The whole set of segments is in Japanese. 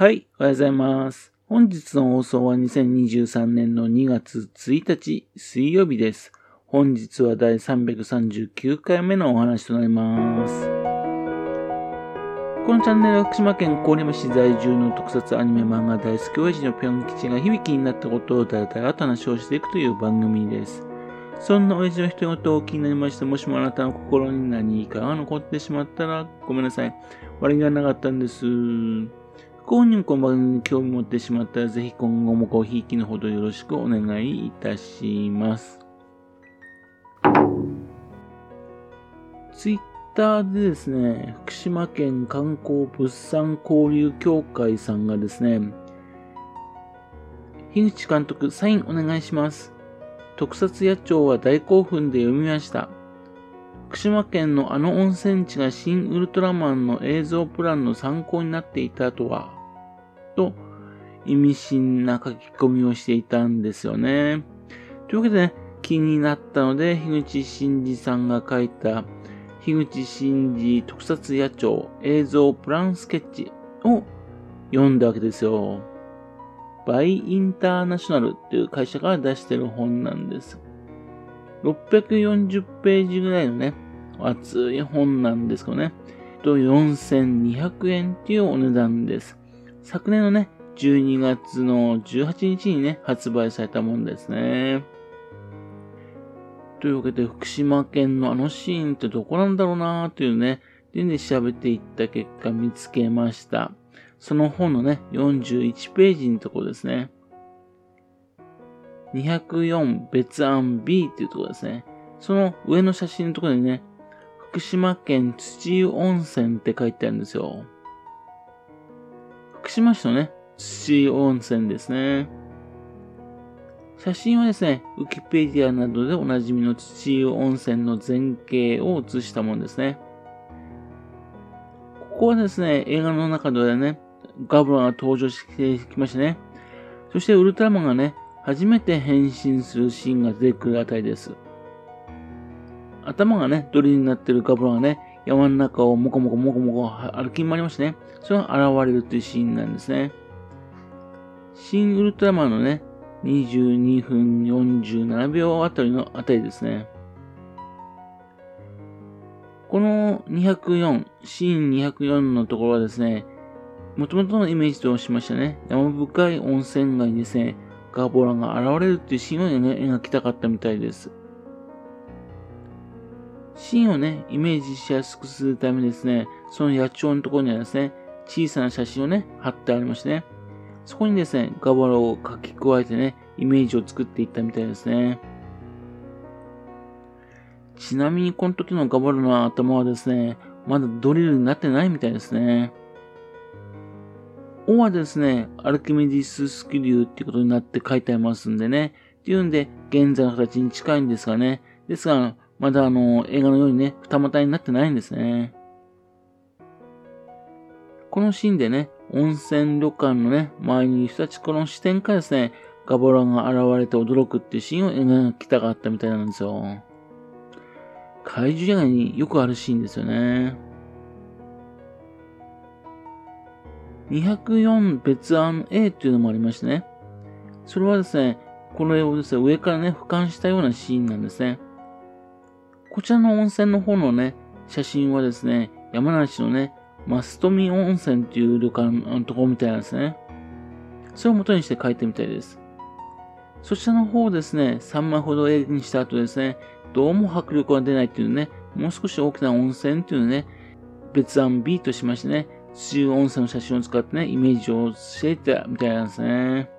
はい、おはようございます。本日の放送は2023年の2月1日水曜日です。本日は第339回目のお話となります。このチャンネルは福島県郡山市在住の特撮アニメ漫画大好き親父のぴょん吉が響きになったことをだらだらと話をしていくという番組です。そんな親父の一言を気になりまして、もしもあなたの心に何かが残ってしまったらごめんなさい。悪気がなかったんです。ご本人この番組に興味持ってしまったら、ぜひ今後もごひいきのほどよろしくお願いいたします。ツイッターでですね、福島県観光物産交流協会さんがですね、樋口監督、サインお願いします。特撮野鳥は大興奮で読みました。福島県のあの温泉地が新ウルトラマンの映像プランの参考になっていたとは、と意味深な書き込みをしていたんですよね。というわけでね、気になったので、樋口真嗣さんが書いた、樋口真嗣特撮野鳥映像プランスケッチを読んだわけですよ。バイインターナショナルっていう会社から出してる本なんです。640ページぐらいのね、厚い本なんですけどね。と4200円っていうお値段です。昨年のね、12月の18日にね、発売されたものですね。というわけで、福島県のあのシーンってどこなんだろうなーっていうね、でね、調べていった結果見つけました。その本のね、41ページのところですね。204別案 B っていうところですね。その上の写真のところにね、福島県土湯温泉って書いてあるんですよ。島市のね、土温泉ですね。写真はですね、ウィキペディアなどでおなじみの土湯温泉の前景を写したものですね。ここはですね、映画の中ではね、ガブラが登場してきましたね。そしてウルトラマンがね、初めて変身するシーンが出てくるあたりです。頭がね、鳥になってるガブラがね、山の中をもこもこもこもこ歩き回りましてね、それが現れるというシーンなんですね。新ウルトラマンのね、22分47秒あたりのあたりですね。この204、シーン204のところはですね、元々のイメージとしましたね、山深い温泉街にですね、ガボラが現れるっていうシーンをね描きたかったみたいです。シーンをね、イメージしやすくするためにですね、その野鳥のところにはですね、小さな写真をね、貼ってありましてね、そこにですね、ガボラを書き加えてね、イメージを作っていったみたいですね。ちなみにこの時のガボラの頭はですね、まだドリルになってないみたいですね。尾はですね、アルキメディススキリューっていうことになって書いてありますんでね。っていうんで、現在の形に近いんですがね。ですが、まだあの、映画のようにね、二股になってないんですね。このシーンでね、温泉旅館のね、周りにいる人たち、この視点からですね、ガボラが現れて驚くっていうシーンを描きたかったみたいなんですよ。怪獣以外によくあるシーンですよね。204別案 A っていうのもありましてね。それはですね、これをですね、上からね、俯瞰したようなシーンなんですね。こちらの温泉の方のね、写真はですね、山梨のね、マストミ温泉っていう旅館のところみたいなんですね。それを元にして書いてみたいです。そちらの方をですね、3枚ほど絵にした後ですね、どうも迫力が出ないっていうね、もう少し大きな温泉っていうね、別案 B としましてね、土湯温泉の写真を使ってね、イメージをしていたみたいなんですね。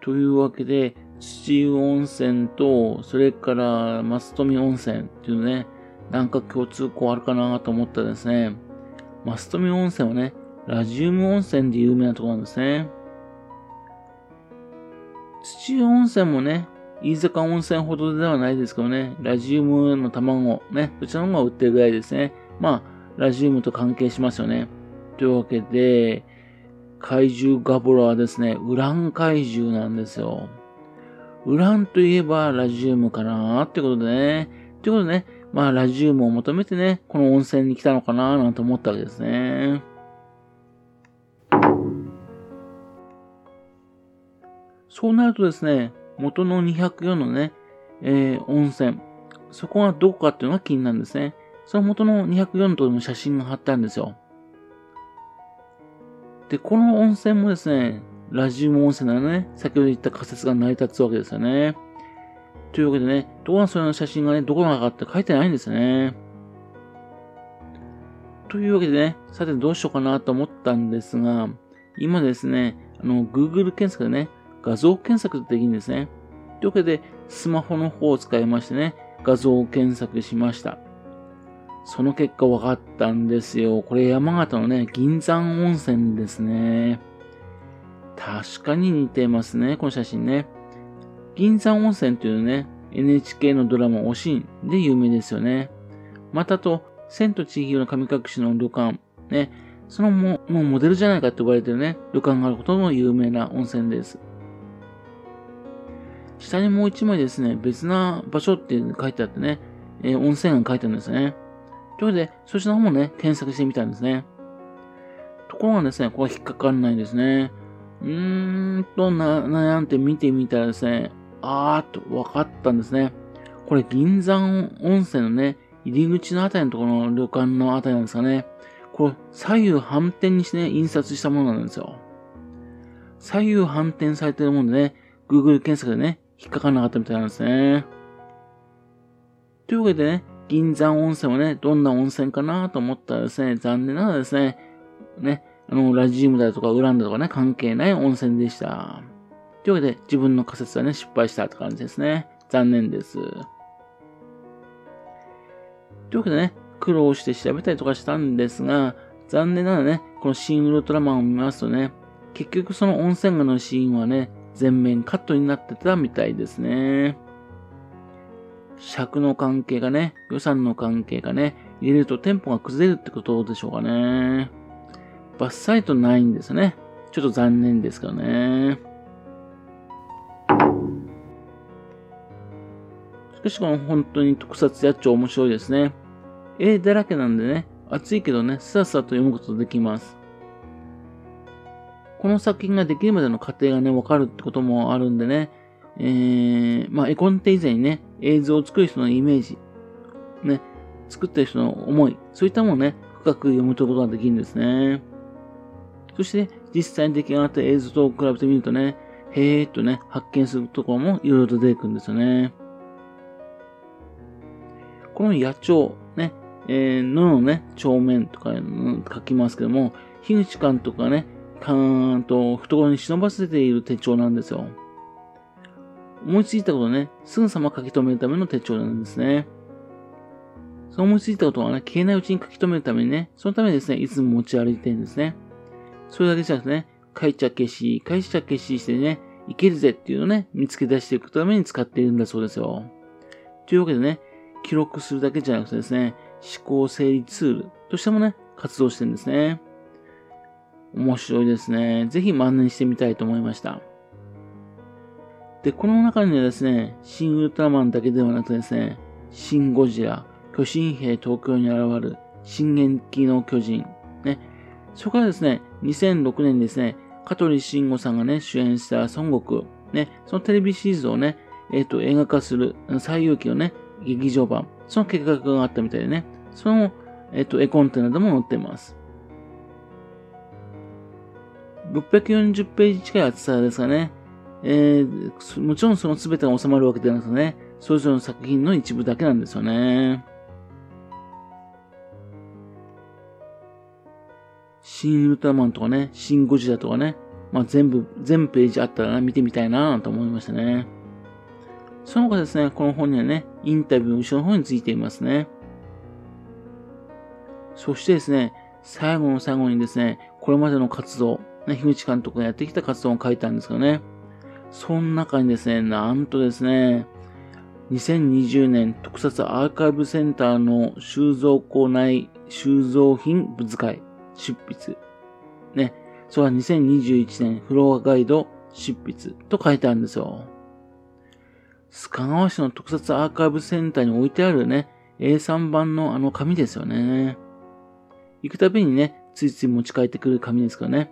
というわけで、土湯温泉と、それから、松富温泉っていうね、なんか共通項あるかなと思ったらですね、松富温泉はね、ラジウム温泉で有名なとこなんですね。土湯温泉もね、飯坂温泉ほどではないですけどね、ラジウムの卵、ね、そちらの方が売ってるぐらいですね。まあ、ラジウムと関係しますよね。というわけで、怪獣ガボラはですね、ウラン怪獣なんですよ。ウランといえばラジウムかなってことでね。ってことでね、まあラジウムを求めてね、この温泉に来たのかななんて思ったわけですね。そうなるとですね、元の204のね、えー、温泉、そこがどこかっていうのが気になるんですね。その元の204のところも写真が貼ってあるんですよ。で、この温泉もですね、ラジウム温泉ならね、先ほど言った仮説が成り立つわけですよね。というわけでね、どこがその写真がね、どこがかって書いてないんですよね。というわけでね、さてどうしようかなと思ったんですが、今ですね、あの、Google 検索でね、画像検索できるんですね。というわけで、スマホの方を使いましてね、画像検索しました。その結果分かったんですよ。これ山形のね、銀山温泉ですね。確かに似てますね、この写真ね。銀山温泉というね、NHK のドラマ、おしんで有名ですよね。またと、千と千尋の神隠しの旅館、ね、そのももうモデルじゃないかと言われてるね、旅館があることも有名な温泉です。下にもう一枚ですね、別な場所って書いてあってね、えー、温泉が書いてあるんですね。というわけで、そちらの方もね、検索してみたんですね。ところがですね、ここは引っかかんないんですね。うーんと、悩んで見てみたらですね、あーっと分かったんですね。これ、銀山温泉のね、入り口のあたりのところの旅館のあたりなんですかね。これ、左右反転にしてね、印刷したものなんですよ。左右反転されてるもんでね、Google 検索でね、引っかかんなかったみたいなんですね。というわけでね、銀山温泉はね、どんな温泉かなと思ったらですね、残念ながらですね、ね、あの、ラジウムだとかウランだとかね、関係ない温泉でした。というわけで、自分の仮説はね、失敗したって感じですね。残念です。というわけでね、苦労して調べたりとかしたんですが、残念ながらね、このシン・ウルトラマンを見ますとね、結局その温泉街のシーンはね、全面カットになってたみたいですね。尺の関係がね、予算の関係がね、入れるとテンポが崩れるってことでしょうかね。バッサリとないんですね。ちょっと残念ですけどね。しかしこの本当に特撮やっちゃ面白いですね。絵だらけなんでね、暑いけどね、さっさと読むことできます。この作品ができるまでの過程がね、わかるってこともあるんでね、えー、まあ、絵コンテ以前にね、映像を作る人のイメージ、ね、作ってる人の思い、そういったものをね、深く読み取ることができるんですね。そして、ね、実際に出来上がった映像と比べてみるとね、へーっとね、発見するところもいろいろと出てくるんですよね。この野鳥、ね、えー、野のね、帳面とか書きますけども、樋口監督がね、かーんと懐に忍ばせている手帳なんですよ。思いついたことをね、すぐさま書き留めるための手帳なんですね。その思いついたことはね、消えないうちに書き留めるためにね、そのためにですね、いつも持ち歩いてるんですね。それだけじゃなくてね、書いちゃ消し、書いちゃ消ししてね、いけるぜっていうのをね、見つけ出していくために使っているんだそうですよ。というわけでね、記録するだけじゃなくてですね、思考整理ツールとしてもね、活動してるんですね。面白いですね。ぜひ万年してみたいと思いました。で、この中にはですね、シン・ウルトラマンだけではなくてですね、シン・ゴジラ、巨神兵東京に現る、進撃の巨人、そこからですね、2006年にですね、香取慎吾さんがね、主演した孫悟空、ね、そのテレビシリーズをね、えっ、ー、と、映画化する、最有機のね、劇場版、その計画があったみたいでね、その、えっ、ー、と、絵コンテなども載っています。640ページ近い厚さですかね。えー、もちろんその全てが収まるわけではなくてね、それぞれの作品の一部だけなんですよね。新ウルトラマンとかね、シンゴジラとかね、まあ、全部、全ページあったら、見てみたいなと思いましたね。その他ですね、この本にはね、インタビューの後ろの方についていますね。そしてですね、最後の最後にですね、これまでの活動、ね、樋口監督がやってきた活動を書いたんですよね。その中にですね、なんとですね、2020年特撮アーカイブセンターの収蔵庫内収蔵品物会執筆。ね。それは2021年フロアガイド執筆と書いてあるんですよ。須賀川市の特撮アーカイブセンターに置いてあるね、A3 版のあの紙ですよね。行くたびにね、ついつい持ち帰ってくる紙ですからね。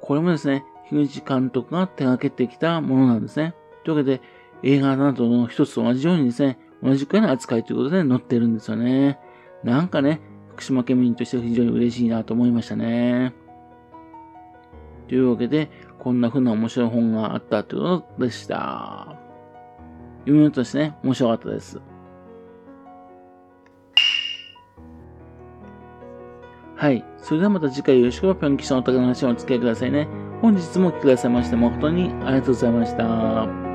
これもですね、樋口監督が手掛けてきたものなんですね。というわけで、映画などの一つと同じようにですね、同じくらいの扱いということで載ってるんですよね。なんかね、福島県民としては非常に嬉しいなと思いましたね。というわけで、こんな風な面白い本があったということでした。読み物としてね、面白かったです。はい。それではまた次回よろしくぴょん吉のお宝の話をお付き合いくださいね。本日もお聴きくださいまして誠にありがとうございました。